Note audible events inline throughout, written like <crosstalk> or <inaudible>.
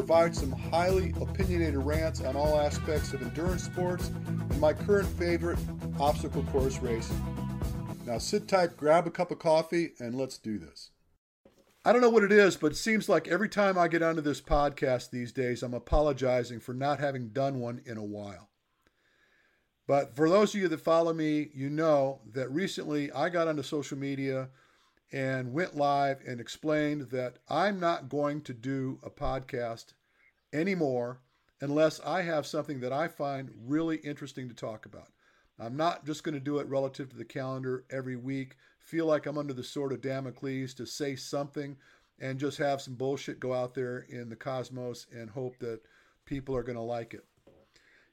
provide some highly opinionated rants on all aspects of endurance sports and my current favorite, obstacle course racing. Now sit tight, grab a cup of coffee, and let's do this. I don't know what it is, but it seems like every time I get onto this podcast these days, I'm apologizing for not having done one in a while. But for those of you that follow me, you know that recently I got onto social media and went live and explained that I'm not going to do a podcast anymore unless I have something that I find really interesting to talk about. I'm not just going to do it relative to the calendar every week feel like I'm under the sword of Damocles to say something and just have some bullshit go out there in the cosmos and hope that people are going to like it.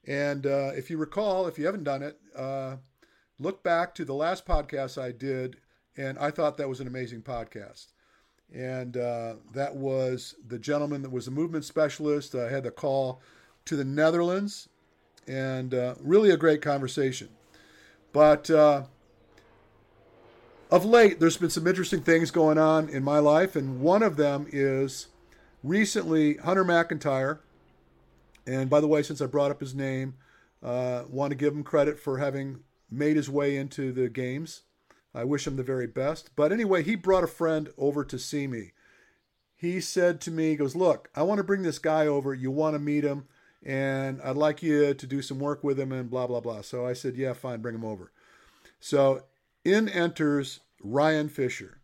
And uh, if you recall, if you haven't done it, uh, look back to the last podcast I did, and I thought that was an amazing podcast. And uh, that was the gentleman that was a movement specialist. I had the call to the Netherlands, and uh, really a great conversation. But uh, of late, there's been some interesting things going on in my life, and one of them is recently Hunter McIntyre. And by the way, since I brought up his name, uh, want to give him credit for having made his way into the games. I wish him the very best. But anyway, he brought a friend over to see me. He said to me, he goes, Look, I want to bring this guy over. You want to meet him, and I'd like you to do some work with him, and blah, blah, blah. So I said, Yeah, fine, bring him over. So in enters Ryan Fischer.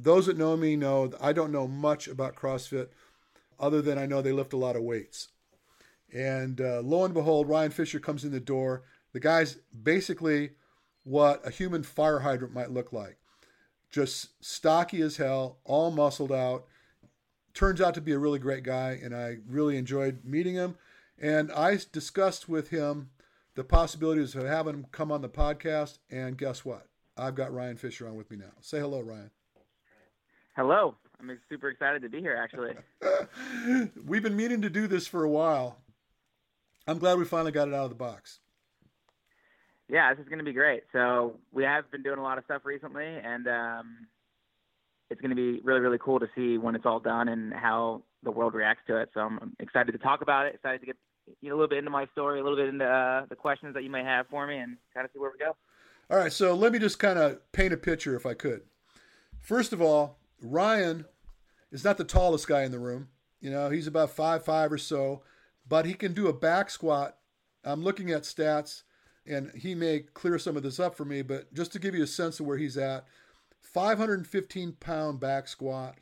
Those that know me know I don't know much about CrossFit other than I know they lift a lot of weights. And uh, lo and behold, Ryan Fischer comes in the door. The guy's basically what a human fire hydrant might look like just stocky as hell, all muscled out. Turns out to be a really great guy, and I really enjoyed meeting him. And I discussed with him the possibilities of having him come on the podcast. And guess what? I've got Ryan Fischer on with me now. Say hello, Ryan. Hello. I'm super excited to be here, actually. <laughs> We've been meaning to do this for a while. I'm glad we finally got it out of the box. Yeah, this is going to be great. So we have been doing a lot of stuff recently, and um, it's going to be really, really cool to see when it's all done and how the world reacts to it. So I'm excited to talk about it. Excited to get you know, a little bit into my story, a little bit into uh, the questions that you may have for me, and kind of see where we go. All right, so let me just kind of paint a picture if I could. First of all, Ryan is not the tallest guy in the room. You know, he's about five five or so, but he can do a back squat. I'm looking at stats, and he may clear some of this up for me, but just to give you a sense of where he's at, 515 pound back squat,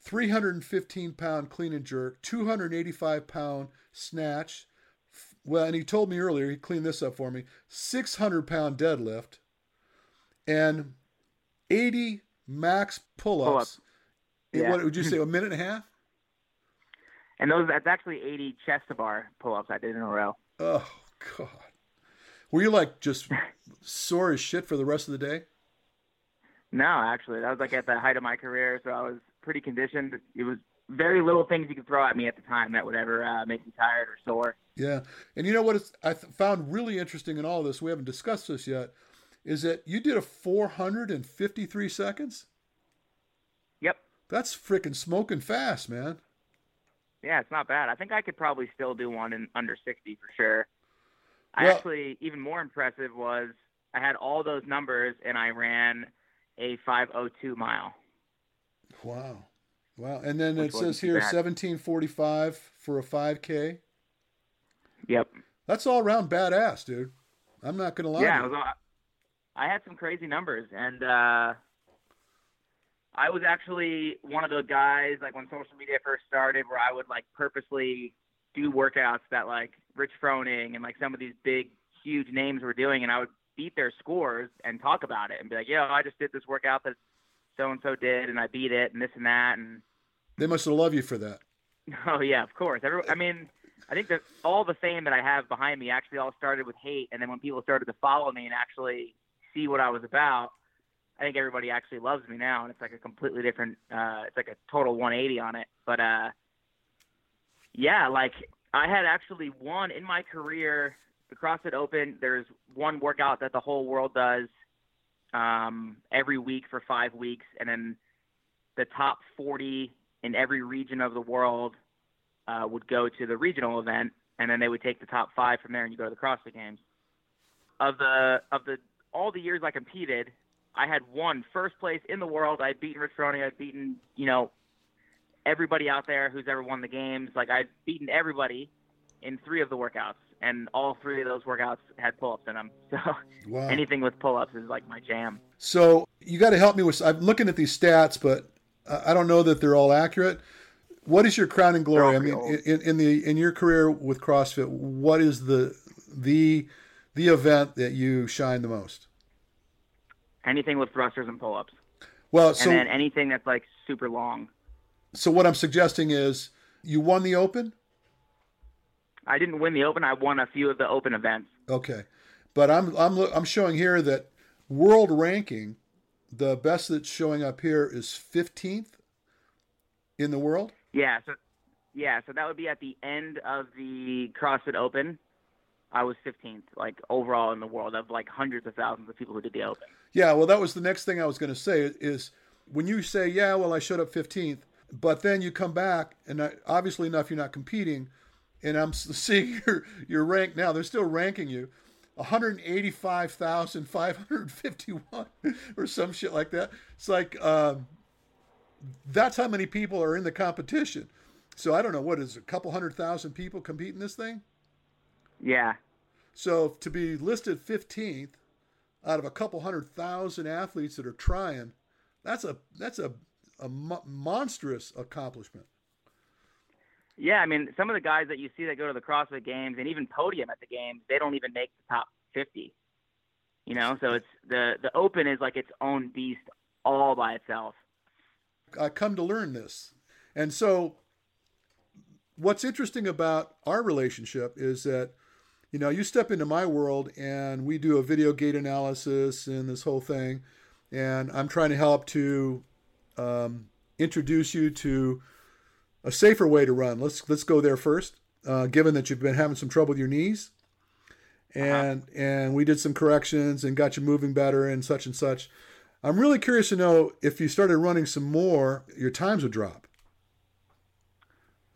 315 pound clean and jerk, 285 pound snatch, well, and he told me earlier, he cleaned this up for me 600 pound deadlift and 80 max pull ups. Yeah. What would you say, a minute and a half? And those, that's actually 80 chest to bar pull ups I did in a row. Oh, God. Were you like just <laughs> sore as shit for the rest of the day? No, actually. That was like at the height of my career. So I was pretty conditioned. It was very little things you could throw at me at the time that would ever uh, make me tired or sore. Yeah, and you know what I found really interesting in all this. We haven't discussed this yet. Is that you did a 453 seconds? Yep. That's freaking smoking fast, man. Yeah, it's not bad. I think I could probably still do one in under 60 for sure. I well, actually, even more impressive was I had all those numbers and I ran a 502 mile. Wow. Wow. And then it says here 1745 for a 5K. Yep. That's all around badass, dude. I'm not gonna lie. Yeah, was, I had some crazy numbers, and uh, I was actually one of the guys like when social media first started, where I would like purposely do workouts that like Rich Froning and like some of these big, huge names were doing, and I would beat their scores and talk about it and be like, "Yo, I just did this workout that so and so did, and I beat it, and this and that." And they must have loved you for that. <laughs> Oh yeah, of course. Every, I mean, I think that all the fame that I have behind me actually all started with hate, and then when people started to follow me and actually see what I was about, I think everybody actually loves me now, and it's like a completely different. Uh, it's like a total 180 on it. But uh, yeah, like I had actually won in my career the CrossFit Open. There's one workout that the whole world does um, every week for five weeks, and then the top 40 in every region of the world uh, would go to the regional event, and then they would take the top five from there, and you go to the CrossFit Games. Of the of the all the years I competed, I had won first place in the world. I'd beaten Rich. I'd beaten you know everybody out there who's ever won the games. Like I've beaten everybody in three of the workouts, and all three of those workouts had pull-ups in them. <laughs> So wow. anything with pull-ups is like my jam. So you got to help me with. I'm looking at these stats, but I don't know that they're all accurate. What is your crowning glory? I mean, in, in the in your career with CrossFit, what is the the the event that you shine the most? Anything with thrusters and pull-ups. Well, so and then anything that's like super long. So what I'm suggesting is you won the Open. I didn't win the Open. I won a few of the Open events. Okay, but I'm I'm I'm showing here that world ranking, the best that's showing up here is 15th in the world. Yeah. So yeah. So that would be at the end of the CrossFit Open. I was 15th, like overall in the world of like hundreds of thousands of people who did the Open. Yeah. Well, that was the next thing I was going to say is when you say, yeah, well, I showed up 15th, but then you come back and I, obviously enough, you're not competing and I'm <laughs> seeing your your rank now. They're still ranking you. 185,551 <laughs> or some shit like that. It's like um, that's how many people are in the competition. So I don't know what is it, a couple hundred thousand people compete in this thing. Yeah. So to be listed 15th out of a couple hundred thousand athletes that are trying, that's a that's a a mo- monstrous accomplishment. Yeah, I mean, some of the guys that you see that go to the CrossFit Games and even podium at the games, they don't even make the top 50. You know, so it's the the Open is like its own beast all by itself. I come to learn this, and so what's interesting about our relationship is that you know you step into my world and we do a video gait analysis and this whole thing, and I'm trying to help to um, introduce you to a safer way to run. Let's let's go there first. Uh, given that you've been having some trouble with your knees, uh-huh. and uh-huh. and we did some corrections and got you moving better and such and such. I'm really curious to know if you started running some more, your times would drop.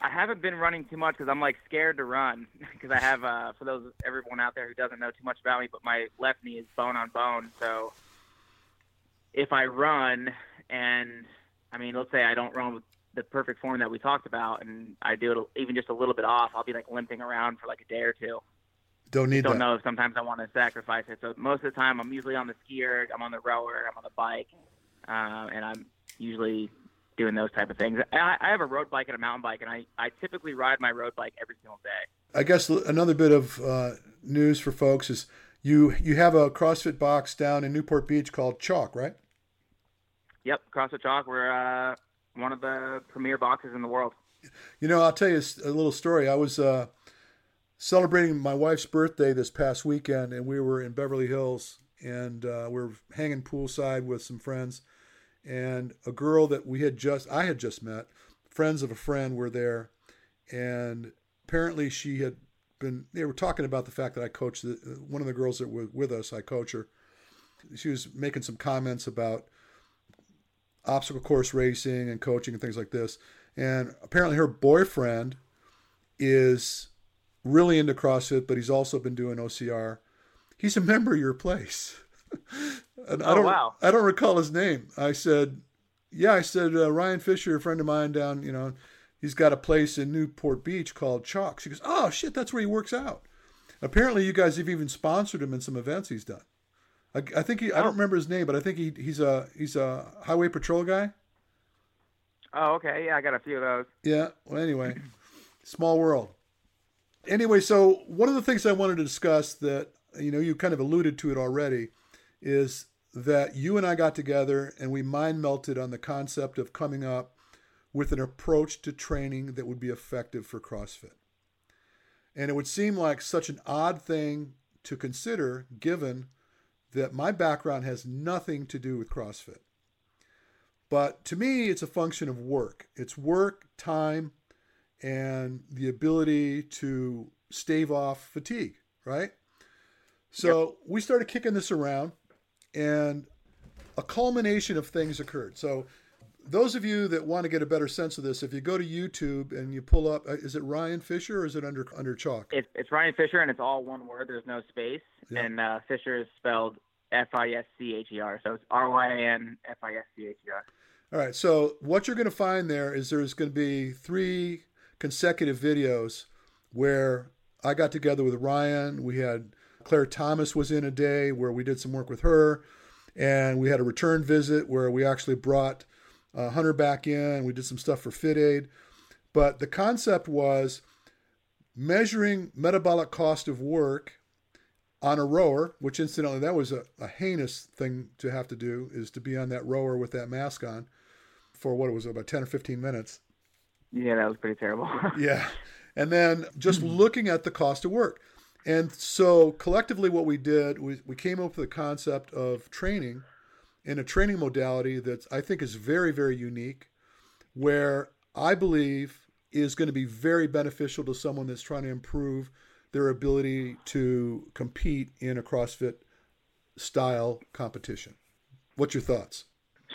I haven't been running too much because I'm like scared to run <laughs> because I have uh, for those everyone out there who doesn't know too much about me, but my left knee is bone on bone. So if I run and I mean, let's say I don't run with the perfect form that we talked about, and I do it even just a little bit off, I'll be like limping around for like a day or two. Don't need. Don't that. know if sometimes I want to sacrifice it. So most of the time, I'm usually on the skier, I'm on the rower, I'm on the bike, uh, and I'm usually doing those type of things. I, I have a road bike and a mountain bike, and I, I typically ride my road bike every single day. I guess another bit of uh, news for folks is you you have a CrossFit box down in Newport Beach called Chalk, right? Yep, CrossFit Chalk. We're uh, one of the premier boxes in the world. You know, I'll tell you a little story. I was uh, celebrating my wife's birthday this past weekend, and we were in Beverly Hills, and uh, we are hanging poolside with some friends, and a girl that we had just I had just met, friends of a friend were there, and apparently she had been. They were talking about the fact that I coached the, one of the girls that were with us. I coach her. She was making some comments about obstacle course racing and coaching and things like this. And apparently, her boyfriend is really into CrossFit, but he's also been doing OCR. He's a member of your place. <laughs> and oh, I don't, wow. I don't recall his name. I said, yeah, I said, uh, Ryan Fischer, a friend of mine down, you know, he's got a place in Newport Beach called Chalk. She goes, oh, shit, that's where he works out. Apparently, you guys have even sponsored him in some events he's done. I, I think he. I oh. don't oh. remember his name, but I think he he's a he's a highway patrol guy. Oh, okay. Yeah, I got a few of those. Yeah. Well, anyway, <clears throat> small world. Anyway, so one of the things I wanted to discuss that you know you kind of alluded to it already is that you and I got together and we mind melted on the concept of coming up with an approach to training that would be effective for CrossFit. And it would seem like such an odd thing to consider given that my background has nothing to do with CrossFit. But to me, it's a function of work. It's work, time, and the ability to stave off fatigue, right? So yep. we started kicking this around, and a culmination of things occurred. So those of you that want to get a better sense of this, if you go to YouTube and you pull up, uh, is it Ryan Fischer or is it under under chalk? It's, it's Ryan Fischer, and it's all one word. There's no space, yep. and uh, Fischer is spelled F I S C H E R. So it's R Y A N F I S C H E R. All right. So what you're going to find there is there's going to be three consecutive videos where I got together with Ryan. We had Claire Thomas was in a day where we did some work with her, and we had a return visit where we actually brought uh, Hunter back in. We did some stuff for FitAid, but the concept was measuring metabolic cost of work on a rower, which incidentally that was a, a heinous thing to have to do, is to be on that rower with that mask on for what it was about 10 or 15 minutes. Yeah, that was pretty terrible. <laughs> yeah. And then just looking at the cost of work. And so collectively, what we did, we, we came up with the concept of training in a training modality that I think is very, very unique, where I believe is going to be very beneficial to someone that's trying to improve their ability to compete in a CrossFit style competition. What's your thoughts?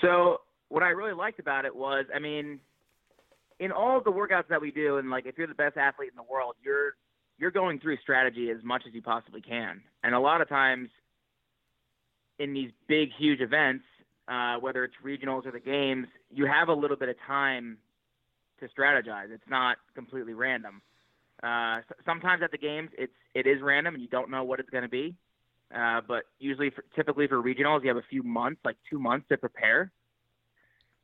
So, what I really liked about it was, I mean, in all the workouts that we do, and like if you're the best athlete in the world, you're you're going through strategy as much as you possibly can. And a lot of times in these big, huge events, uh, whether it's regionals or the games, you have a little bit of time to strategize. It's not completely random. Uh, sometimes at the games, it's it is random and you don't know what it's going to be. Uh, but usually, for, typically for regionals, you have a few months, like two months, to prepare.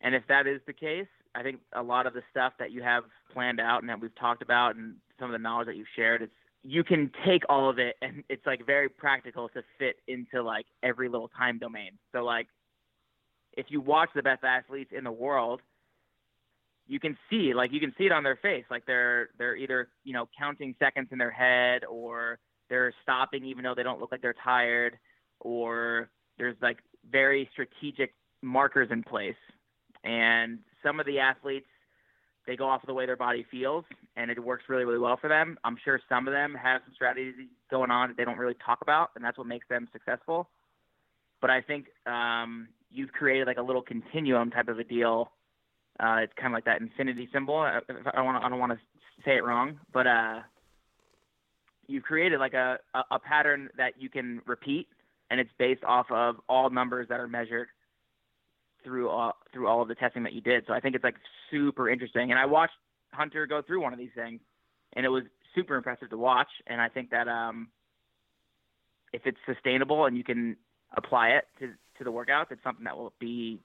And if that is the case, I think a lot of the stuff that you have planned out and that we've talked about and some of the knowledge that you've shared, it's you can take all of it and it's like very practical to fit into like every little time domain. So like if you watch the best athletes in the world, you can see like you can see it on their face like they're they're either you know counting seconds in their head or they're stopping even though they don't look like they're tired or there's like very strategic markers in place and some of the athletes they go off of the way their body feels and it works really really well for them. I'm sure some of them have some strategies going on that they don't really talk about and that's what makes them successful. But i think um, you've created like a little continuum type of a deal. Uh, it's kind of like that infinity symbol i don't want i don't want to say it wrong but uh, you've created like a, a, a pattern that you can repeat and it's based off of all numbers that are measured through all through all of the testing that you did. So I think it's like super interesting. And I watched Hunter go through one of these things, and it was super impressive to watch. And I think that um, if it's sustainable and you can apply it to to the workouts, it's something that will be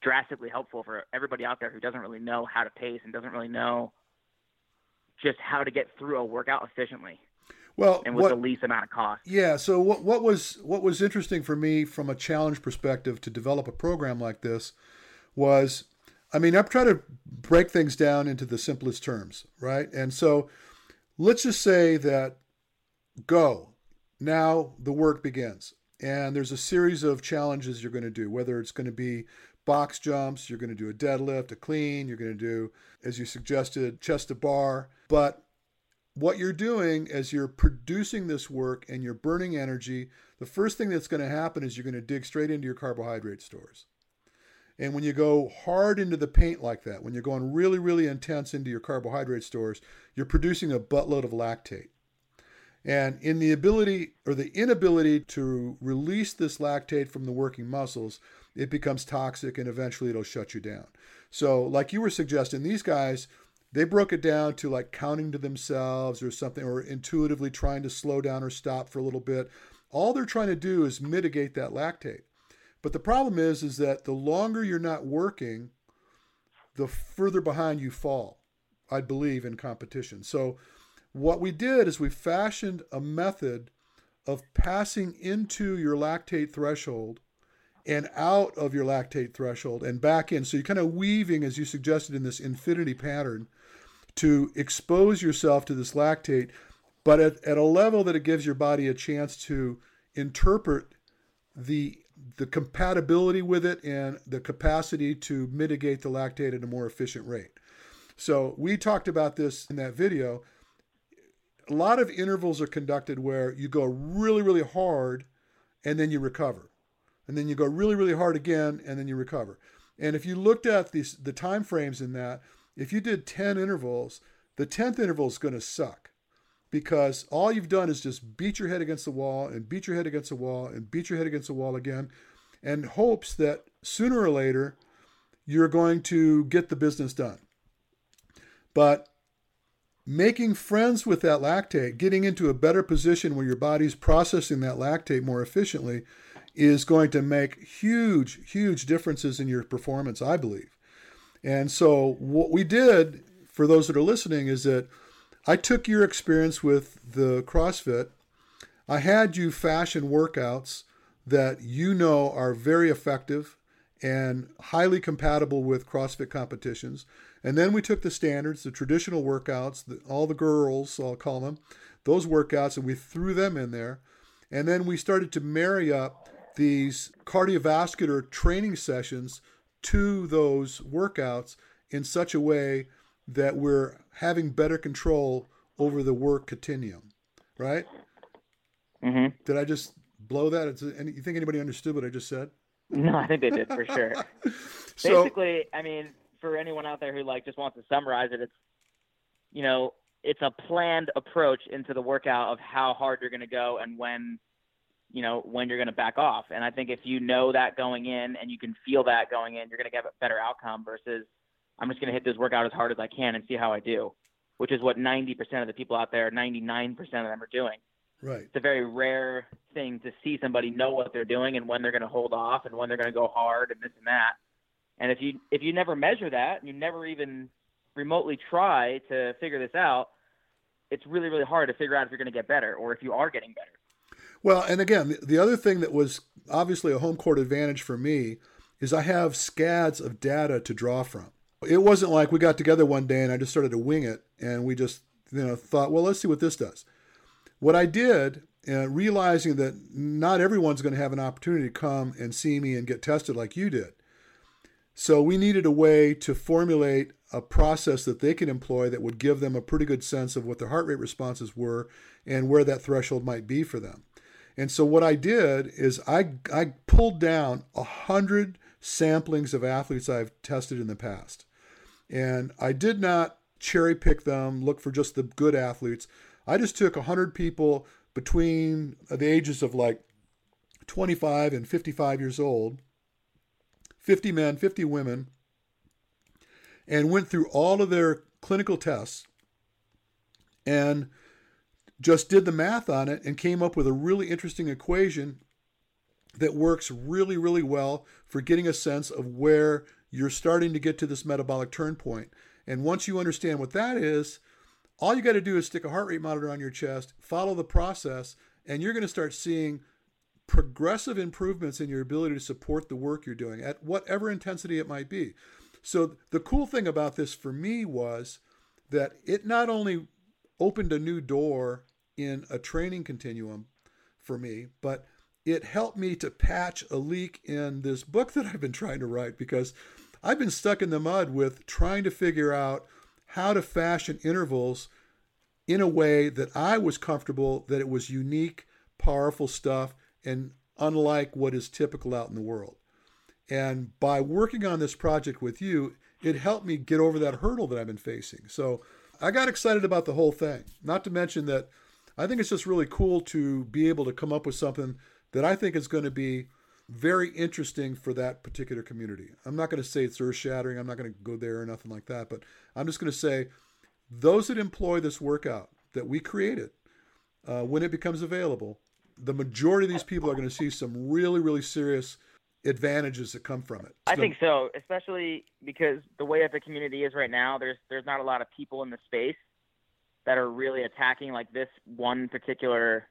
drastically helpful for everybody out there who doesn't really know how to pace and doesn't really know just how to get through a workout efficiently. Well, and with what, the least amount of cost. Yeah. So what what was what was interesting for me from a challenge perspective to develop a program like this was, I mean, I've tried to break things down into the simplest terms, right? And so, let's just say that go now the work begins, and there's a series of challenges you're going to do, whether it's going to be box jumps, you're going to do a deadlift, a clean, you're going to do, as you suggested, chest to bar, but what you're doing as you're producing this work and you're burning energy, the first thing that's going to happen is you're going to dig straight into your carbohydrate stores. And when you go hard into the paint like that, when you're going really, really intense into your carbohydrate stores, you're producing a buttload of lactate. And in the ability or the inability to release this lactate from the working muscles, it becomes toxic and eventually it'll shut you down. So, like you were suggesting, these guys, they broke it down to like counting to themselves or something, or intuitively trying to slow down or stop for a little bit. All they're trying to do is mitigate that lactate. But the problem is, is that the longer you're not working, the further behind you fall. I believe in competition. So what we did is we fashioned a method of passing into your lactate threshold and out of your lactate threshold and back in. So you're kind of weaving, as you suggested, in this infinity pattern to expose yourself to this lactate but at, at a level that it gives your body a chance to interpret the the compatibility with it and the capacity to mitigate the lactate at a more efficient rate. So we talked about this in that video. A lot of intervals are conducted where you go really, really hard and then you recover. And then you go really, really hard again and then you recover. And if you looked at these, the time frames in that, if you did 10 intervals, the 10th interval is going to suck because all you've done is just beat your head against the wall and beat your head against the wall and beat your head against the wall again and hopes that sooner or later you're going to get the business done. But making friends with that lactate, getting into a better position where your body's processing that lactate more efficiently, is going to make huge, huge differences in your performance, I believe. And so, what we did for those that are listening is that I took your experience with the CrossFit. I had you fashion workouts that you know are very effective and highly compatible with CrossFit competitions. And then we took the standards, the traditional workouts, the, all the girls, I'll call them, those workouts, and we threw them in there. And then we started to marry up these cardiovascular training sessions to those workouts in such a way that we're having better control over the work continuum, right? Mm-hmm. Did I just blow that? It's, any, you think anybody understood what I just said? <laughs> No, I think they did for sure. <laughs> so, Basically, I mean, for anyone out there who like just wants to summarize it, it's you know, it's a planned approach into the workout of how hard you're going to go and when you know when you're going to back off. And I think if you know that going in and you can feel that going in, you're going to get a better outcome versus I'm just going to hit this workout as hard as I can and see how I do, which is what 90% of the people out there, 99% of them are doing. Right. It's a very rare thing to see somebody know what they're doing and when they're going to hold off and when they're going to go hard and this and that. And if you if you never measure that, and you never even remotely try to figure this out, it's really really hard to figure out if you're going to get better or if you are getting better. Well, and again, the other thing that was obviously a home court advantage for me is I have scads of data to draw from. It wasn't like we got together one day and I just started to wing it and we just you know thought, well, let's see what this does. What I did, uh, realizing that not everyone's going to have an opportunity to come and see me and get tested like you did. So we needed a way to formulate a process that they can employ that would give them a pretty good sense of what their heart rate responses were and where that threshold might be for them. And so what I did is I, I pulled down a hundred samplings of athletes I've tested in the past. And I did not cherry pick them, look for just the good athletes. I just took 100 people between the ages of like 25 and 55 years old, 50 men, 50 women, and went through all of their clinical tests and just did the math on it and came up with a really interesting equation that works really, really well for getting a sense of where you're starting to get to this metabolic turn point. And once you understand what that is, all you got to do is stick a heart rate monitor on your chest, follow the process, and you're going to start seeing progressive improvements in your ability to support the work you're doing at whatever intensity it might be. So, the cool thing about this for me was that it not only opened a new door in a training continuum for me, but it helped me to patch a leak in this book that I've been trying to write because I've been stuck in the mud with trying to figure out how to fashion intervals in a way that I was comfortable that it was unique, powerful stuff, and unlike what is typical out in the world. And by working on this project with you, it helped me get over that hurdle that I've been facing. So I got excited about the whole thing. Not to mention that I think it's just really cool to be able to come up with something that I think is going to be very interesting for that particular community. I'm not going to say it's earth shattering. I'm not going to go there or nothing like that. But I'm just going to say those that employ this workout that we created, uh, when it becomes available, the majority of these people are going to see some really, really serious advantages that come from it. I think so, especially because the way that the community is right now, there's there's not a lot of people in the space that are really attacking like this one particular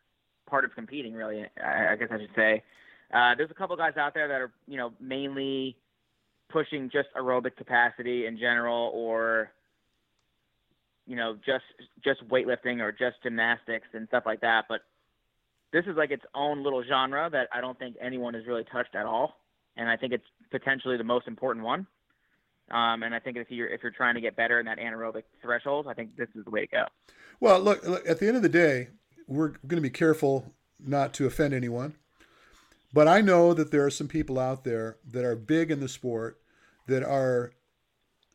part of competing. Really, I, I guess I should say. Uh, there's a couple guys out there that are, you know, mainly pushing just aerobic capacity in general, or you know, just just weightlifting or just gymnastics and stuff like that. But this is like its own little genre that I don't think anyone has really touched at all, and I think it's potentially the most important one. Um, and I think if you're if you're trying to get better in that anaerobic threshold, I think this is the way to go. Well, look, look at the end of the day, we're going to be careful not to offend anyone. But I know that there are some people out there that are big in the sport that are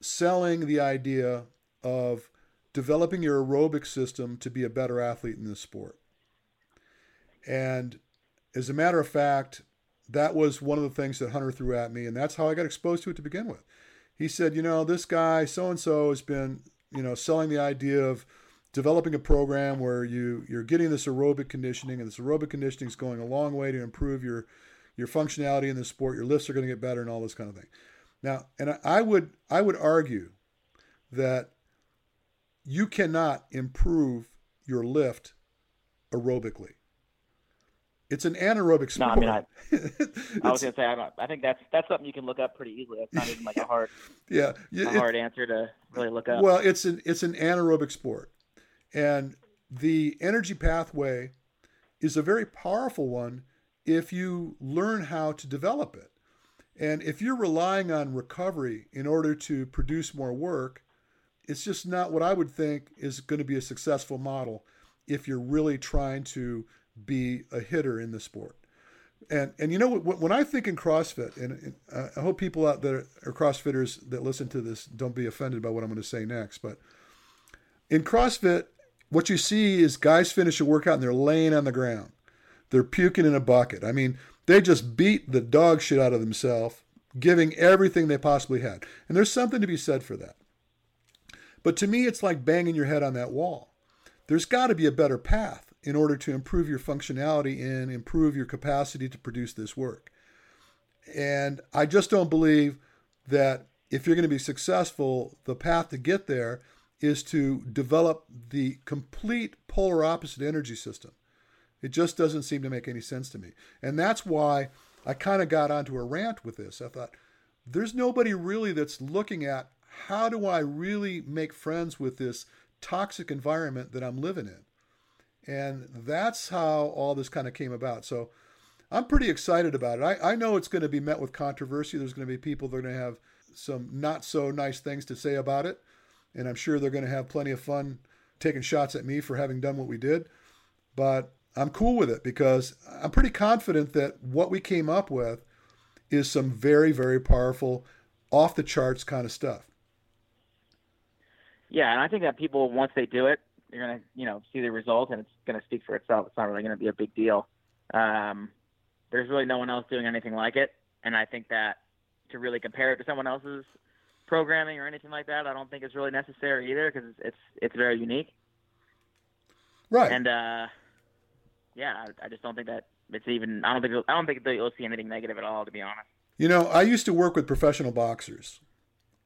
selling the idea of developing your aerobic system to be a better athlete in this sport. And as a matter of fact, that was one of the things that Hunter threw at me, and that's how I got exposed to it to begin with. He said, you know, this guy so and so has been, you know, selling the idea of developing a program where you you're getting this aerobic conditioning, and this aerobic conditioning is going a long way to improve your your functionality in the sport. Your lifts are going to get better, and all this kind of thing. Now, and I would I would argue that you cannot improve your lift aerobically. It's an anaerobic sport. No, I mean, I, <laughs> I was gonna say, I, I, think that's that's something you can look up pretty easily. It's not even like a <laughs> hard, yeah, a it, hard answer to really look up. Well, it's an it's an anaerobic sport, and the energy pathway is a very powerful one if you learn how to develop it. And if you're relying on recovery in order to produce more work, it's just not what I would think is going to be a successful model if you're really trying to be a hitter in the sport. And and you know when I think in CrossFit, and, and I hope people out there are CrossFitters that listen to this don't be offended by what I'm going to say next, but in CrossFit, what you see is guys finish a workout and they're laying on the ground, they're puking in a bucket. I mean, they just beat the dog shit out of themselves, giving everything they possibly had, and there's something to be said for that. But to me, it's like banging your head on that wall. There's got to be a better path in order to improve your functionality and improve your capacity to produce this work. And I just don't believe that if you're going to be successful, the path to get there is to develop the complete polar opposite energy system. It just doesn't seem to make any sense to me. And that's why I kind of got onto a rant with this. I thought, there's nobody really that's looking at how do I really make friends with this toxic environment that I'm living in? And that's how all this kind of came about. So I'm pretty excited about it. I, I know it's going to be met with controversy. There's going to be people that are going to have some not so nice things to say about it. And I'm sure they're going to have plenty of fun taking shots at me for having done what we did. But I'm cool with it because I'm pretty confident that what we came up with is some very, very powerful, off the charts kind of stuff. Yeah, and I think that people once they do it, you're gonna you know see the result and it's gonna speak for itself. It's not really gonna be a big deal. Um, there's really no one else doing anything like it, and I think that to really compare it to someone else's programming or anything like that, I don't think it's really necessary either because it's, it's it's very unique. Right. And uh, yeah, I, I just don't think that it's even. I don't think I don't think that you'll see anything negative at all, to be honest. You know, I used to work with professional boxers,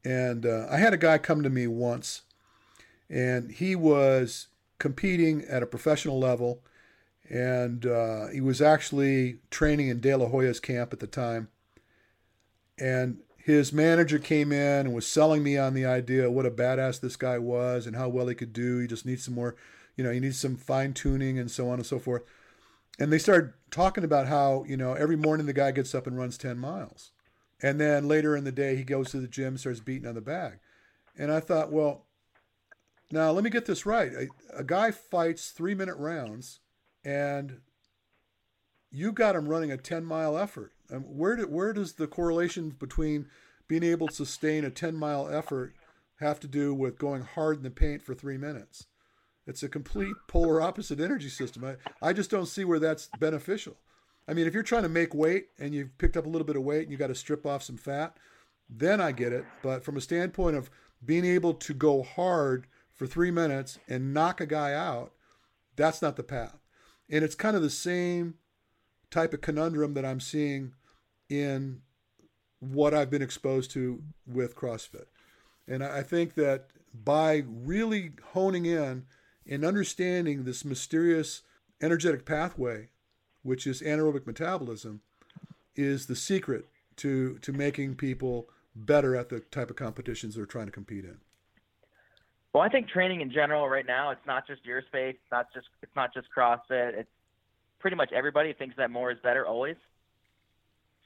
and uh, I had a guy come to me once and he was competing at a professional level, and uh, he was actually training in De La Hoya's camp at the time. And his manager came in and was selling me on the idea of what a badass this guy was and how well he could do. He just needs some more, you know, he needs some fine tuning and so on and so forth. And they started talking about how, you know, every morning the guy gets up and runs 10 miles. And then later in the day, he goes to the gym, starts beating on the bag. And I thought, well, now, let me get this right. A, a guy fights three minute rounds, and you got him running a 10 mile effort. Um, where, do, where does the correlation between being able to sustain a 10 mile effort have to do with going hard in the paint for three minutes? It's a complete polar opposite energy system. I, I just don't see where that's beneficial. I mean, if you're trying to make weight and you've picked up a little bit of weight and you got to strip off some fat, then I get it. But from a standpoint of being able to go hard for three minutes and knock a guy out, that's not the path. And it's kind of the same type of conundrum that I'm seeing in what I've been exposed to with CrossFit. And I think that by really honing in and understanding this mysterious energetic pathway, which is anaerobic metabolism, is the secret to, to making people better at the type of competitions they're trying to compete in. Well, I think training in general right now, it's not just your space, it's not just it's not just CrossFit. It's pretty much everybody thinks that more is better always.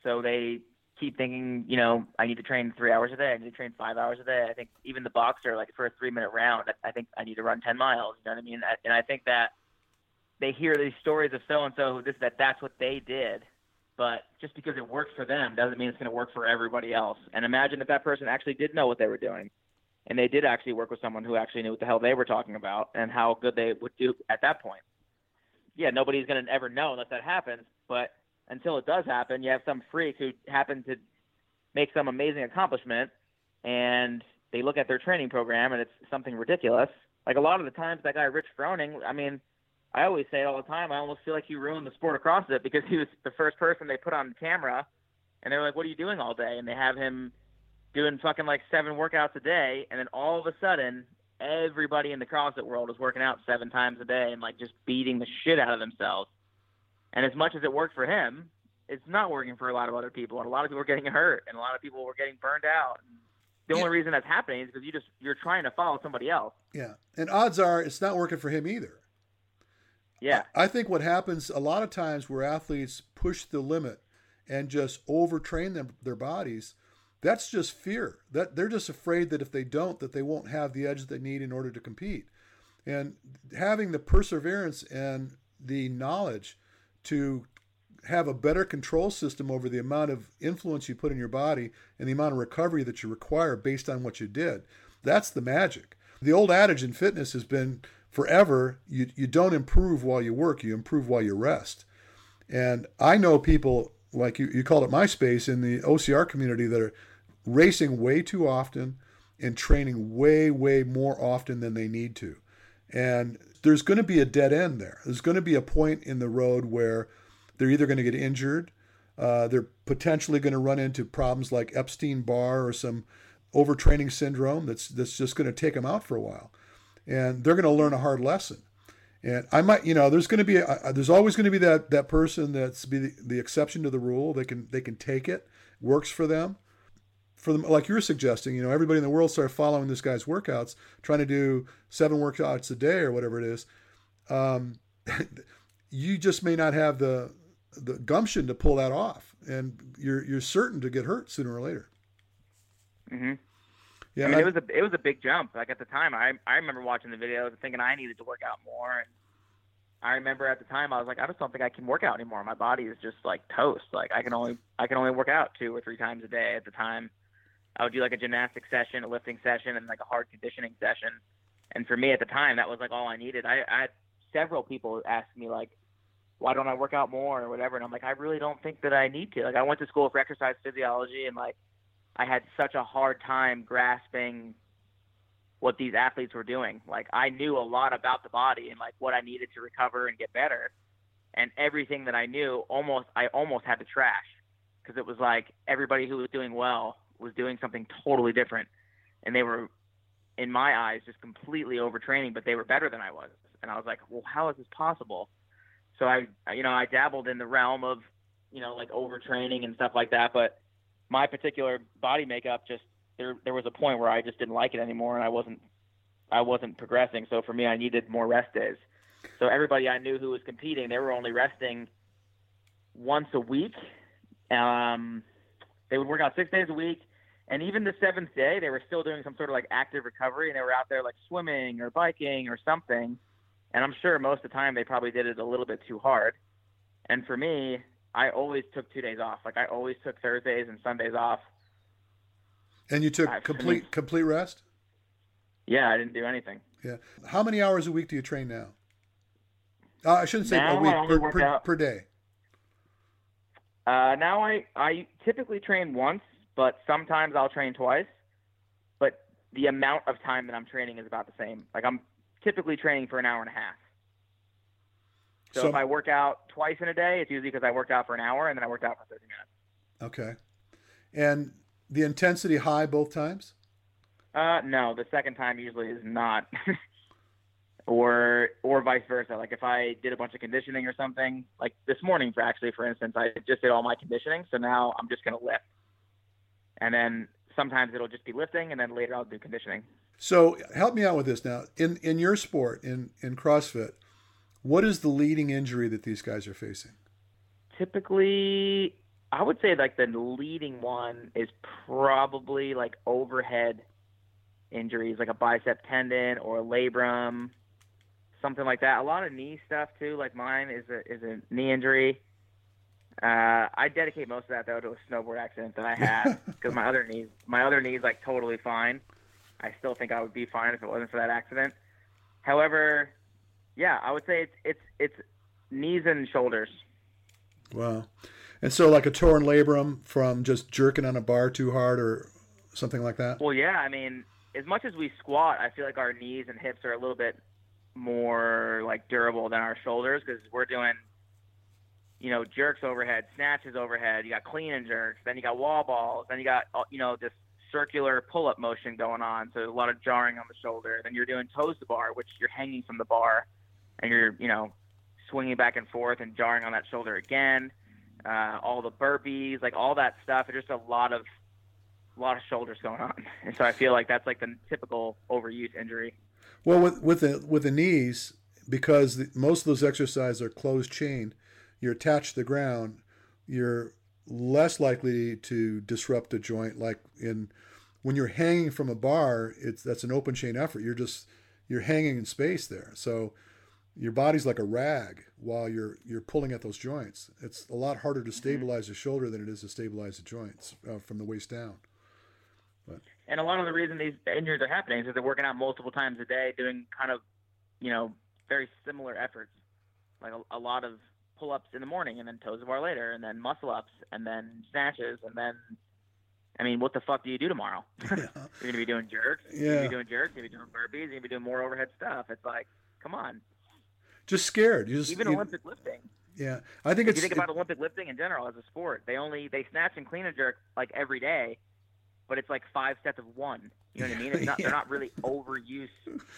So they keep thinking, you know, I need to train three hours a day. I need to train five hours a day. I think even the boxer, like for a three minute round, I think I need to run 10 miles. You know what I mean? And I think that they hear these stories of so and so who this that that's what they did, but just because it works for them doesn't mean it's going to work for everybody else. And imagine if that person actually did know what they were doing, and they did actually work with someone who actually knew what the hell they were talking about and how good they would do at that point. Yeah, nobody's going to ever know unless that happens, but until it does happen, you have some freak who happened to make some amazing accomplishment and they look at their training program and it's something ridiculous. Like a lot of the times that guy Rich Froning, I mean, I always say it all the time, I almost feel like he ruined the sport of CrossFit because he was the first person they put on camera and they were like, What are you doing all day? And they have him doing fucking like seven workouts a day and then all of a sudden everybody in the CrossFit world is working out seven times a day and like just beating the shit out of themselves and as much as it worked for him, it's not working for a lot of other people, and a lot of people are getting hurt, and a lot of people were getting burned out. The only reason that's happening is because you just you're trying to follow somebody else. Yeah, and odds are it's not working for him either. Yeah, I think what happens a lot of times where athletes push the limit and just overtrain them their bodies, that's just fear. That they're just afraid that if they don't, that they won't have the edge they need in order to compete. And having the perseverance and the knowledge to have a better control system over the amount of influence you put in your body and the amount of recovery that you require based on what you did. That's the magic. The old adage in fitness has been forever you, you don't improve while you work, you improve while you rest. And I know people like you, you called it MySpace in the OCR community that are racing way too often and training way, way more often than they need to. And there's going to be a dead end there. There's going to be a point in the road where they're either going to get injured, uh, they're potentially going to run into problems like Epstein Barr or some overtraining syndrome that's that's just going to take them out for a while, and they're going to learn a hard lesson. And I might, you know, there's going to be, a, there's always going to be that that person that's be the, the exception to the rule. They can they can take it, works for them for them, like you're suggesting, you know, everybody in the world started following this guy's workouts, trying to do seven workouts a day or whatever it is. Um, <laughs> you just may not have the the gumption to pull that off, and you're you're certain to get hurt sooner or later. Mm-hmm. Yeah, I mean, I, it was a it was a big jump. Like at the time, I I remember watching the videos and thinking I needed to work out more. And I remember at the time I was like, I just don't think I can work out anymore. My body is just like toast. Like I can only I can only work out two or three times a day at the time. I would do like a gymnastic session, a lifting session, and like a hard conditioning session. And for me at the time, that was like all I needed. I, I had several people ask me like, why don't I work out more or whatever? And I'm like, I really don't think that I need to. Like, I went to school for exercise physiology, and like, I had such a hard time grasping what these athletes were doing. Like, I knew a lot about the body and like what I needed to recover and get better, and everything that I knew, almost I almost had to trash because it was like everybody who was doing well was doing something totally different, and they were, in my eyes, just completely overtraining, but they were better than I was, and I was like, well, how is this possible? So I, you know, I dabbled in the realm of, you know, like overtraining and stuff like that, but my particular body makeup just there there was a point where I just didn't like it anymore, and I wasn't I wasn't progressing. So for me, I needed more rest days. So everybody I knew who was competing, they were only resting once a week. Um, they would work out six days a week, and even the seventh day, they were still doing some sort of like active recovery, and they were out there like swimming or biking or something. And I'm sure most of the time they probably did it a little bit too hard. And for me, I always took two days off. Like I always took Thursdays and Sundays off. And you took complete me, complete rest? Yeah, I didn't do anything. Yeah. How many hours a week do you train now? Uh, I shouldn't say now a week per, per, per, day. Uh, now I I typically train once, but sometimes I'll train twice. But the amount of time that I'm training is about the same. Like I'm typically training for an hour and a half. So, so if I work out twice in a day, it's usually because I worked out for an hour and then I worked out for 30 minutes. Okay. And the intensity high both times? Uh, no, the second time usually is not. <laughs> or or vice versa. Like if I did a bunch of conditioning or something, like this morning for actually for instance, I just did all my conditioning, so now I'm just gonna lift. And then sometimes it'll just be lifting and then later I'll do conditioning. So help me out with this now. In in your sport, in in CrossFit, what is the leading injury that these guys are facing? Typically, I would say like the leading one is probably like overhead injuries, like a bicep tendon or a labrum, something like that. A lot of knee stuff too. Like mine is a is a knee injury. Uh, I dedicate most of that though to a snowboard accident that I had <laughs> because my other knees, my other knees like totally fine. I still think I would be fine if it wasn't for that accident. However, yeah, I would say it's it's it's knees and shoulders. Wow. And so like a torn labrum from just jerking on a bar too hard or something like that? Well, yeah, I mean, as much as we squat, I feel like our knees and hips are a little bit more like durable than our shoulders because we're doing you know, jerks overhead, snatches overhead. You got clean and jerks. Then you got wall balls. Then you got, you know, this circular pull-up motion going on, so a lot of jarring on the shoulder. Then you're doing toes to bar, which you're hanging from the bar, and you're you know swinging back and forth and jarring on that shoulder again. Uh, all the burpees, like all that stuff. Just a lot of a lot of shoulders going on, <laughs> and so I feel like that's like the typical overuse injury. Well, with with the with the knees, because the, most of those exercises are closed chain, you're attached to the ground. You're less likely to disrupt a joint like in when you're hanging from a bar it's that's an open chain effort you're just you're hanging in space there so your body's like a rag while you're you're pulling at those joints it's a lot harder to mm-hmm. stabilize mm-hmm. the shoulder than it is to stabilize the joints uh, from the waist down. And a lot of the reason these injuries are happening is that they're working out multiple times a day doing kind of you know very similar efforts like a, a lot of pull ups in the morning and then toes to bar later and then muscle ups and then snatches and then I mean, what the fuck do you do tomorrow? <laughs> Yeah. you're gonna be doing jerks. Yeah. You're gonna be doing jerks. You're gonna be doing burpees. You're gonna be doing more overhead stuff. It's like, come on. Just scared. You just even you, Olympic lifting. Yeah, I think if it's. You think about Olympic lifting in general as a sport. They only they snatch and clean and jerk like every day, but it's like five sets of one. You know what I mean? It's <laughs> not, yeah. They're not really overuse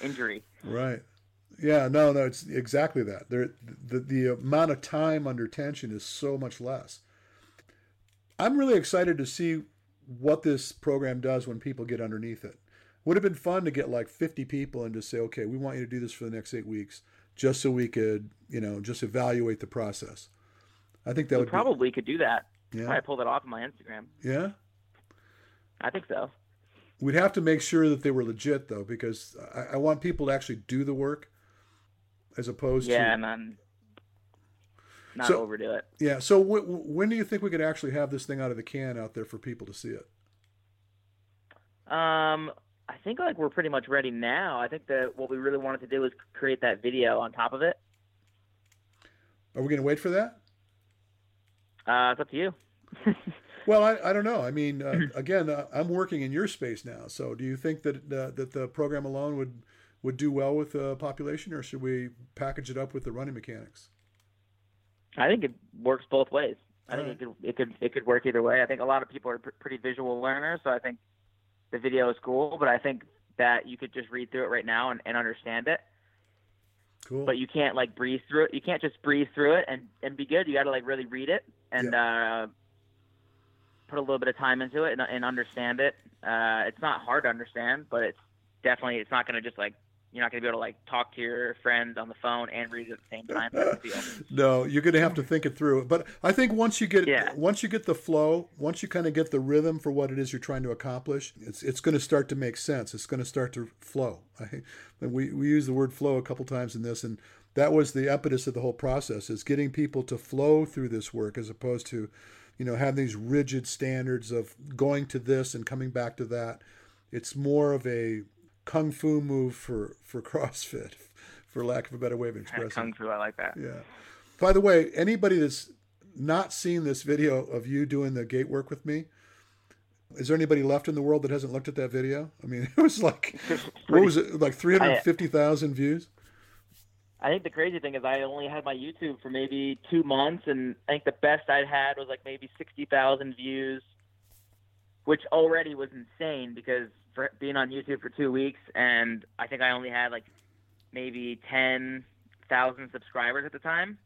injury. Right. Yeah, no, no, it's exactly that. There, the, the amount of time under tension is so much less. I'm really excited to see what this program does when people get underneath it. Would have been fun to get like 50 people and just say, okay, we want you to do this for the next eight weeks, just so we could, you know, just evaluate the process. I think that we would probably be... could do that. Yeah, I pull that off on my Instagram. Yeah, I think so. We'd have to make sure that they were legit though, because I, I want people to actually do the work as opposed yeah, to yeah, man, not so, overdo it. Yeah. So w- w- when do you think we could actually have this thing out of the can out there for people to see it? Um, I think like we're pretty much ready now. I think that what we really wanted to do is create that video on top of it. Are we going to wait for that? Uh, it's up to you. <laughs> well, I, I don't know. I mean, uh, again, uh, I'm working in your space now. So, do you think that uh, that the program alone would would do well with the population, or should we package it up with the running mechanics? I think it works both ways. I All think right. it could it could it could work either way. I think a lot of people are pretty visual learners, so I think the video is cool. But I think that you could just read through it right now and, and understand it. Cool. But you can't like breeze through it. You can't just breeze through it and and be good. You got to like really read it and yeah. uh, put a little bit of time into it and, and understand it. Uh, it's not hard to understand, but it's definitely it's not going to just like you're not going to be able to like talk to your friends on the phone and read it at the same time. <laughs> no, you're going to have to think it through. But I think once you get yeah. once you get the flow, once you kind of get the rhythm for what it is you're trying to accomplish, it's it's going to start to make sense. It's going to start to flow. <laughs> I, we we use the word flow a couple times in this, and that was the impetus of the whole process: is getting people to flow through this work as opposed to, you know, having these rigid standards of going to this and coming back to that. It's more of a kung fu move for for <laughs> CrossFit, for lack of a better way of expressing. Kung fu, I like that. Yeah. By the way, anybody that's not seen this video of you doing the gait work with me, is there anybody left in the world that hasn't looked at that video? I mean, <laughs> it was like, what was it, like 350,000 views? I think the crazy thing is I only had my YouTube for maybe two months, and I think the best I'd had was like maybe 60,000 views, which already was insane because for being on YouTube for two weeks, and I think I only had like maybe ten thousand subscribers at the time.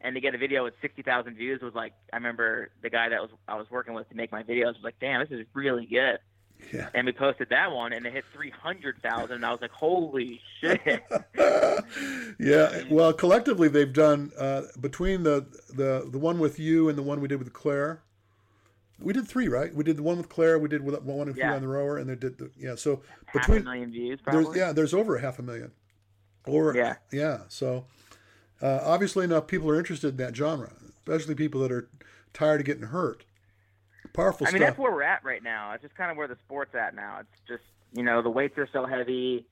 And to get a video with sixty thousand views was like I remember the guy that was I was working with to make my videos was like, damn, this is really good. Yeah. And we posted that one, and it hit three hundred thousand. And I was like, "Holy shit!" <laughs> yeah. Well, collectively, they've done uh, between the the the one with you and the one we did with Claire. We did three, right? We did the one with Claire. We did with one with Yeah. you on the rower, and they did the yeah. So Half between a million views, there's probably. yeah, there's over a half a million. Or Yeah. yeah. So uh, obviously enough people are interested in that genre, especially people that are tired of getting hurt. Powerful I mean, stuff. that's where we're at right now. It's just kind of where the sport's at now. It's just you know the weights are so heavy.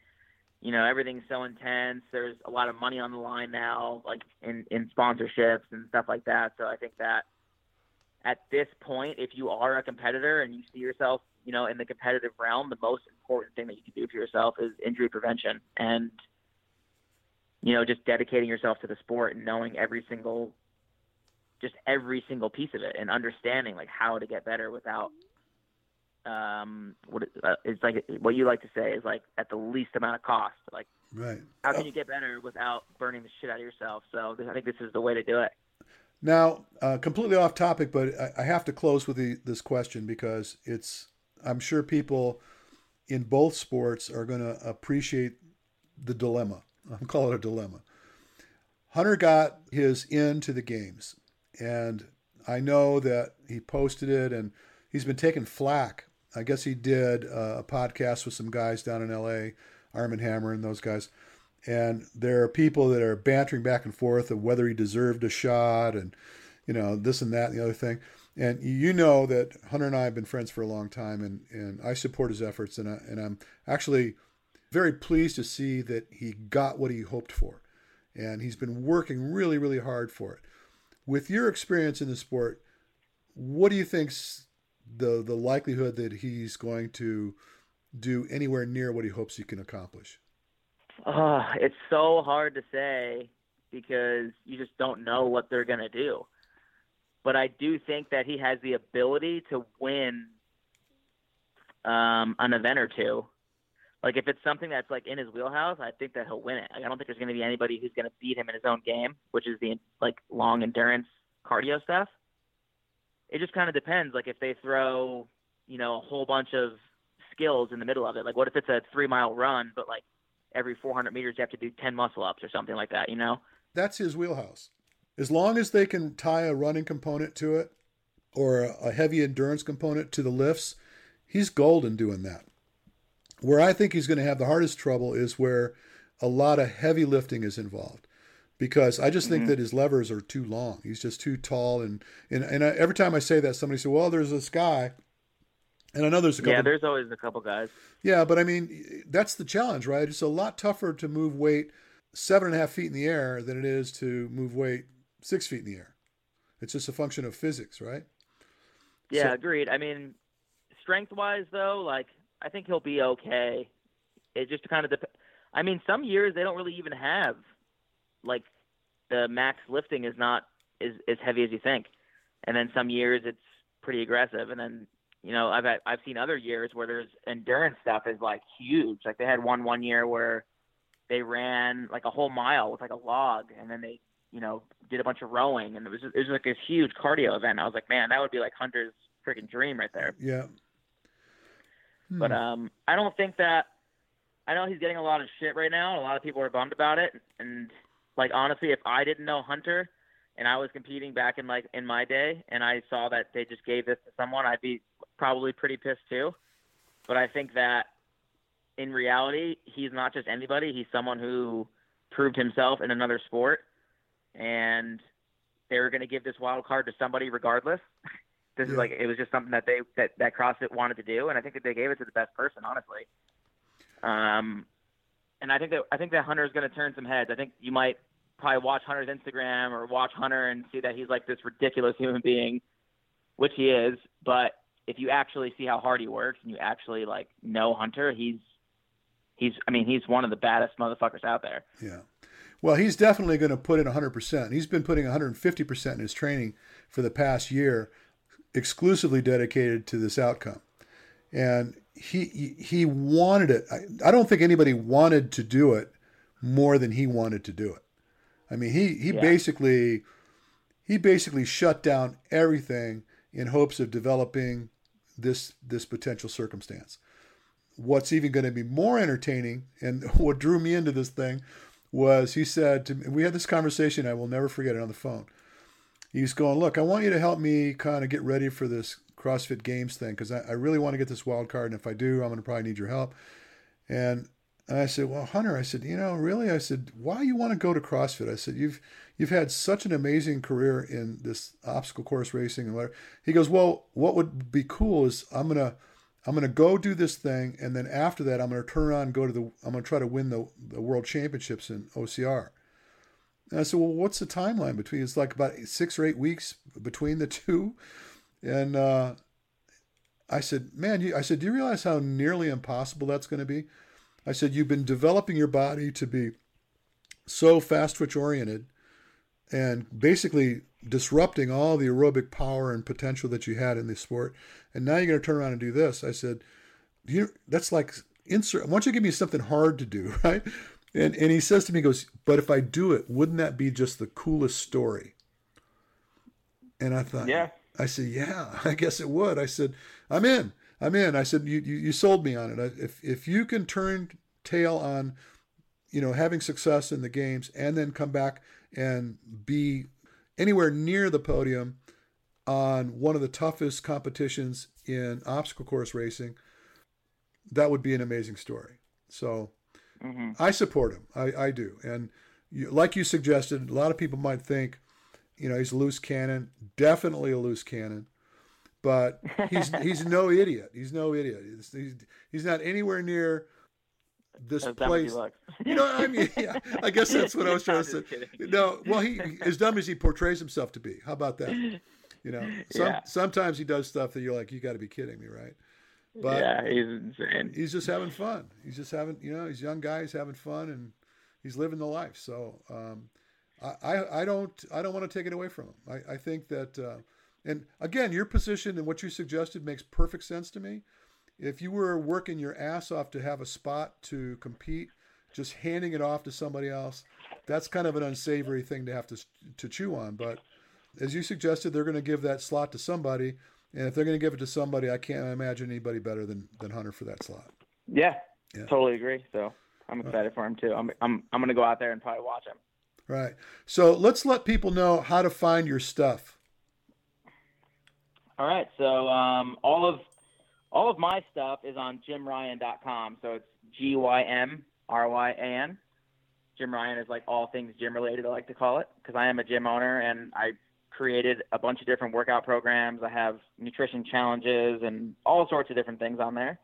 You know everything's so intense. There's a lot of money on the line now, like in in sponsorships and stuff like that. So I think that at this point, if you are a competitor and you see yourself, you know, in the competitive realm, the most important thing that you can do for yourself is injury prevention and you know just dedicating yourself to the sport and knowing every single just every single piece of it and understanding like how to get better without um what uh, it's like what you like to say is like at the least amount of cost like right. how can you get better without burning the shit out of yourself so i think this is the way to do it Now, uh, completely off topic, but I, I have to close with the, this question because it's. I'm sure people in both sports are going to appreciate the dilemma. <laughs> I'm calling it a dilemma. Hunter got his in to the games, and I know that he posted it, and he's been taking flack. I guess he did uh, a podcast with some guys down in L.A., Arm & Hammer and those guys and there are people that are bantering back and forth of whether he deserved a shot and you know this and that and the other thing and you know that hunter and i have been friends for a long time and, and i support his efforts and, I, and i'm actually very pleased to see that he got what he hoped for and he's been working really really hard for it with your experience in the sport what do you think's the the likelihood that he's going to do anywhere near what he hopes he can accomplish Oh, it's so hard to say because you just don't know what they're going to do. But I do think that he has the ability to win um, an event or two. Like if it's something that's like in his wheelhouse, I think that he'll win it. Like, I don't think there's going to be anybody who's going to beat him in his own game, which is the like long endurance cardio stuff. It just kind of depends. Like if they throw, you know, a whole bunch of skills in the middle of it. Like what if it's a three mile run, but like every 400 meters you have to do 10 muscle ups or something like that, you know? that's his wheelhouse. As long as they can tie a running component to it or a, a heavy endurance component to the lifts, he's golden doing that. Where I think he's going to have the hardest trouble is where a lot of heavy lifting is involved. Because I just think Mhm. that his levers are too long. He's just too tall, and and, and I, every time I say that, somebody says, "Well, there's this guy," and I know there's a couple. Yeah, there's always a couple guys. Yeah, but I mean, that's the challenge, right? It's a lot tougher to move weight seven and a half feet in the air than it is to move weight six feet in the air. It's just a function of physics, right? Yeah, So- agreed. I mean, strength wise though, like I think he'll be okay. It just kind of dep- I mean, some years they don't really even have like the max lifting is not is as heavy as you think, and then some years it's pretty aggressive, and then you know I've had, I've seen other years where there's endurance stuff is like huge. Like they had one one year where they ran like a whole mile with like a log, and then they you know did a bunch of rowing, and it was it was like this huge cardio event. I was like, man, that would be like Hunter's freaking dream right there. Yeah. But Hmm. um, I don't think that. I know he's getting a lot of shit right now, a lot of people are bummed about it. And like honestly, if I didn't know Hunter, and I was competing back in like in my day, and I saw that they just gave this to someone, I'd be probably pretty pissed too. But I think that in reality, he's not just anybody. He's someone who proved himself in another sport, and they're going to give this wild card to somebody regardless. <laughs> this Yeah. is like it was just something that they that that CrossFit wanted to do, and I think that they gave it to the best person, honestly. Um, and I think that I think that Hunter is going to turn some heads. I think you might probably watch Hunter's Instagram or watch Hunter and see that he's like this ridiculous human being, which he is. But if you actually see how hard he works and you actually like know Hunter, he's he's I mean he's one of the baddest motherfuckers out there. Yeah. Well, he's definitely going to put in 100%. He's been putting 150% in his training for the past year, exclusively dedicated to this outcome. And he he, wanted it. I, I don't think anybody wanted to do it more than he wanted to do it. I mean, he he Yeah. basically he basically shut down everything in hopes of developing this this potential circumstance. What's even going to be more entertaining, and <laughs> what drew me into this thing, was he said to me, we had this conversation. I will never forget it on the phone. He's going, look, I want you to help me kind of get ready for this CrossFit Games thing because I, I really want to get this wild card, and if I do, I'm going to probably need your help. And I said, well, Hunter, I said, you know, really, I said, why you want to go to CrossFit? I said, you've you've had such an amazing career in this obstacle course racing and whatever. He goes, well, what would be cool is I'm gonna I'm gonna go do this thing, and then after that, I'm gonna turn around and go to the I'm gonna try to win the the world championships in OCR. And I said, well, what's the timeline between? It's like about six or eight weeks between the two, and uh, I said, man, you, I said, do you realize how nearly impossible that's going to be? I said, you've been developing your body to be so fast twitch oriented and basically disrupting all the aerobic power and potential that you had in the sport. And now you're going to turn around and do this. I said, you that's like insert. Why don't you give me something hard to do, <laughs> right? And and he says to me, he goes, but if I do it, wouldn't that be just the coolest story? And I thought, yeah. I said, yeah, <laughs> I guess it would. I said, I'm in. I'm in. I said, you, you, you sold me on it. If, if you can turn tail on, you know, having success in the games and then come back and be anywhere near the podium on one of the toughest competitions in obstacle course racing, that would be an amazing story. So mm-hmm. I support him. I, I do. And you, like you suggested, a lot of people might think, you know, he's a loose cannon. Definitely a loose cannon but he's <laughs> he's no idiot. He's no idiot. He's, he's, he's not anywhere near this place. you know, I mean, yeah, I guess that's what I was <laughs> trying to say. Kidding. No, well, he as dumb as he portrays himself to be. How about that? <laughs> You know, some, yeah. sometimes he does stuff that you're like, you got to be kidding me, right? But yeah, he's insane. He's just having fun. He's just having, you know, he's young guy. He's having fun and he's living the life. So um, I, I, I don't, I don't want to take it away from him. I, I think that. Uh, and again, your position and what you suggested makes perfect sense to me. If you were working your ass off to have a spot to compete, just handing it off to somebody else, that's kind of an unsavory thing to have to to chew on. But as you suggested, they're going to give that slot to somebody, and if they're going to give it to somebody, I can't imagine anybody better than than Hunter for that slot. Yeah, yeah. totally agree. So I'm excited for him too. I'm I'm I'm going to go out there and probably watch him. Right. So let's let people know how to find your stuff. All right. So um, all of all of my stuff is on gymryan.com. So it's G Y M R Y A N. Gym Ryan is like all things gym related. I like to call it because I am a gym owner and I created a bunch of different workout programs. I have nutrition challenges and all sorts of different things on there.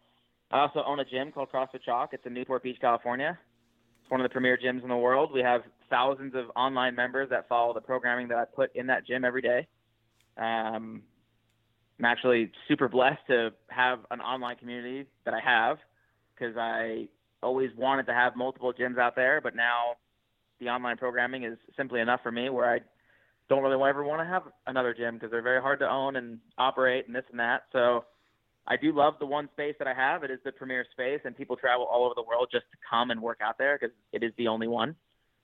I also own a gym called CrossFit Chalk. It's in Newport Beach, California. It's one of the premier gyms in the world. We have thousands of online members that follow the programming that I put in that gym every day. Um, I'm actually super blessed to have an online community that I have because I always wanted to have multiple gyms out there, but now the online programming is simply enough for me where I don't really ever want to have another gym because they're very hard to own and operate and this and that. So I do love the one space that I have. It is the premier space, and people travel all over the world just to come and work out there because it is the only one,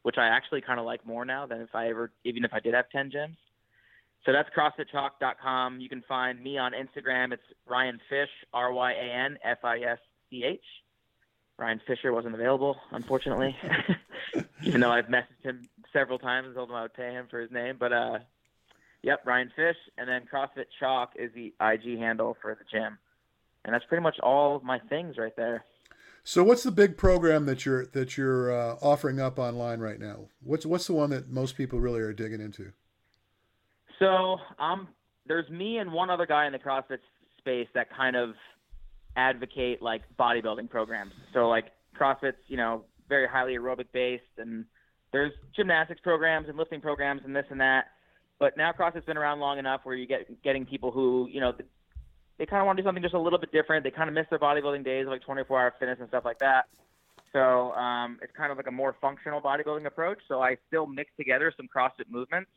which I actually kind of like more now than if I ever, even if I did have 10 gyms. So that's CrossFitChalk.com. You can find me on Instagram. It's Ryan Fisch, R Y A N F I S C H. Ryan Fischer wasn't available, unfortunately, <laughs> even though I've messaged him several times and told him I would pay him for his name. But uh, yep, Ryan Fisch, and then CrossFit Chalk is the IG handle for the gym, and that's pretty much all of my things right there. So, what's the big program that you're that you're uh, offering up online right now? What's what's the one that most people really are digging into? So um, there's me and one other guy in the CrossFit space that kind of advocate like bodybuilding programs. So like CrossFit's, you know, very highly aerobic based, and there's gymnastics programs and lifting programs and this and that. But now CrossFit's been around long enough where you get getting people who, you know, they kind of want to do something just a little bit different. They kind of miss their bodybuilding days, like 24 hour fitness and stuff like that. So um, it's kind of like a more functional bodybuilding approach. So I still mix together some CrossFit movements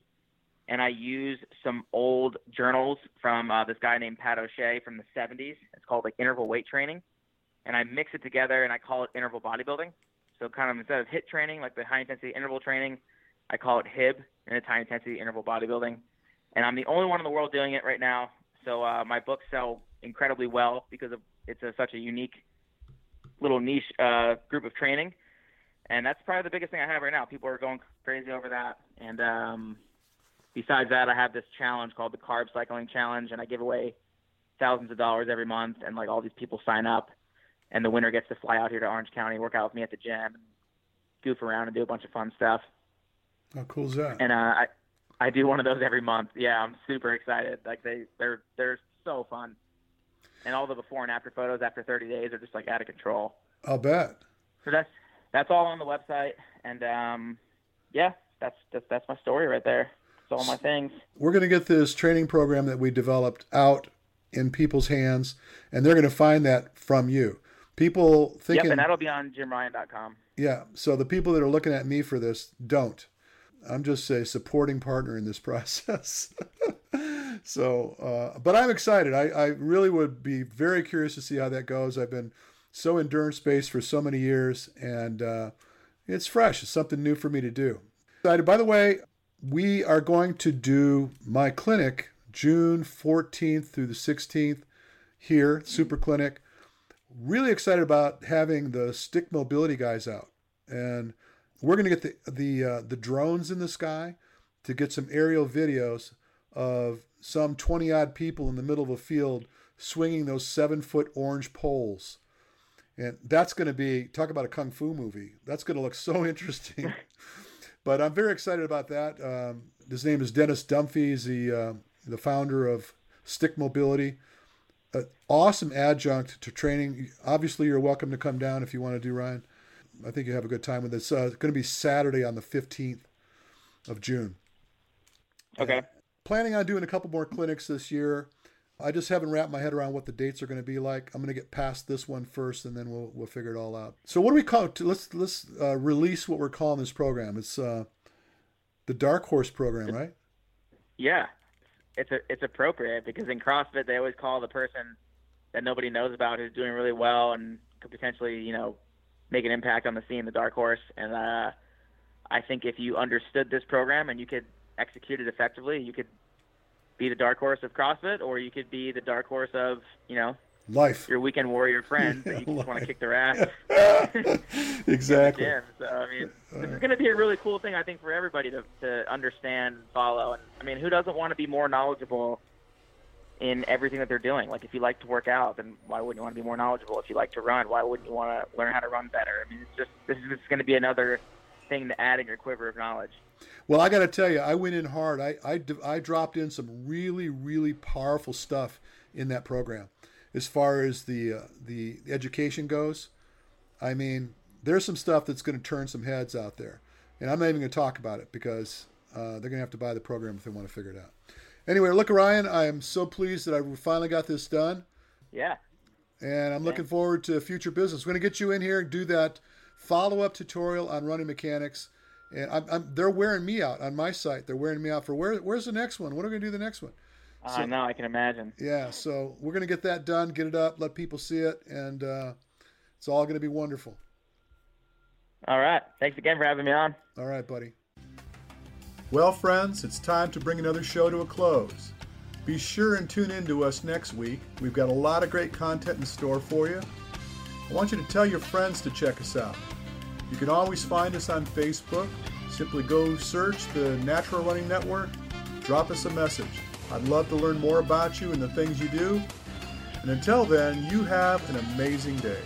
and I use some old journals from uh, this guy named Pat O'Shea from the 70s. It's called like interval weight training, and I mix it together and I call it interval bodybuilding. So kind of instead of HIT training, like the high intensity interval training, I call it HIB, and it's high intensity interval bodybuilding. And I'm the only one in the world doing it right now. So uh, my books sell incredibly well because of it's a, such a unique little niche uh, group of training, and that's probably the biggest thing I have right now. People are going crazy over that, and um, besides that, I have this challenge called the Carb Cycling Challenge, and I give away thousands of dollars every month, and like all these people sign up, and the winner gets to fly out here to Orange County, work out with me at the gym, goof around and do a bunch of fun stuff. How cool is that? And uh, I I do one of those every month. Yeah, I'm super excited. Like they they're they're so fun, and all the before and after photos after 30 days are just like out of control. I'll bet. So that's that's all on the website, and um, yeah, that's that's that's my story right there. All my things. We're going to get this training program that we developed out in people's hands, and they're going to find that from you. People thinking. Yep, and that'll be on gymryan.com. Yeah. So the people that are looking at me for this don't. I'm just a supporting partner in this <laughs> process. <laughs> so, uh, but I'm excited. I, I really would be very curious to see how that goes. I've been so endurance based for so many years, and uh, it's fresh. It's something new for me to do. Excited. By the way, we are going to do my clinic June 14th through the 16th here, Super Clinic. Really excited about having the stick mobility guys out, and we're going to get the the uh, the drones in the sky to get some aerial videos of some 20 odd people in the middle of a field swinging those seven foot orange poles. And that's going to be, talk about a kung fu movie. That's going to look so <laughs> interesting. But I'm very excited about that. Um, his name is Dennis Dunphy. He's the, uh, the founder of Stick Mobility. An awesome adjunct to training. Obviously, you're welcome to come down if you want to do, Ryan. I think you have a good time with this. Uh, it's going to be Saturday on the 15th of June. Okay. Uh, planning on doing a couple more clinics this year. I just haven't wrapped my head around what the dates are going to be like. I'm going to get past this one first, and then we'll we'll figure it all out. So what do we call? it? Let's let's uh, release what we're calling this program. It's uh, the Dark Horse program, right? Yeah, it's a, it's appropriate because in CrossFit they always call the person that nobody knows about who's doing really well and could potentially you know make an impact on the scene the dark horse. And uh, I think if you understood this program and you could execute it effectively, you could be the dark horse of CrossFit, or you could be the dark horse of you know life. Your weekend warrior friends that you <laughs> just want to kick their ass. <laughs> exactly. So I mean, this is uh. going to be a really cool thing I think for everybody to to understand, and follow, and I mean, who doesn't want to be more knowledgeable in everything that they're doing. Like if you like to work out, then why wouldn't you want to be more knowledgeable? If you like to run, why wouldn't you want to learn how to run better? I mean, it's just this is going to be another thing to add in your quiver of knowledge. Well, I got to tell you, I went in hard. I, I, I dropped in some really, really powerful stuff in that program, as far as the uh, the education goes. I mean, there's some stuff that's going to turn some heads out there, and I'm not even going to talk about it because uh, they're going to have to buy the program if they want to figure it out. Anyway, look, Ryan, I am so pleased that I finally got this done. Yeah. And I'm looking forward to future business. We're going to get you in here and do that follow up tutorial on running mechanics. And I'm, I'm, they're wearing me out on my site. They're wearing me out for where, where's the next one? What are we going to do the next one? I so, know, I can imagine. Yeah, so we're going to get that done, get it up, let people see it, and uh, it's all going to be wonderful. All right. Thanks again for having me on. All right, buddy. Well, friends, it's time to bring another show to a close. Be sure and tune in to us next week. We've got a lot of great content in store for you. I want you to tell your friends to check us out. You can always find us on Facebook. Simply go search the Natural Running Network, drop us a message. I'd love to learn more about you and the things you do. And until then, you have an amazing day.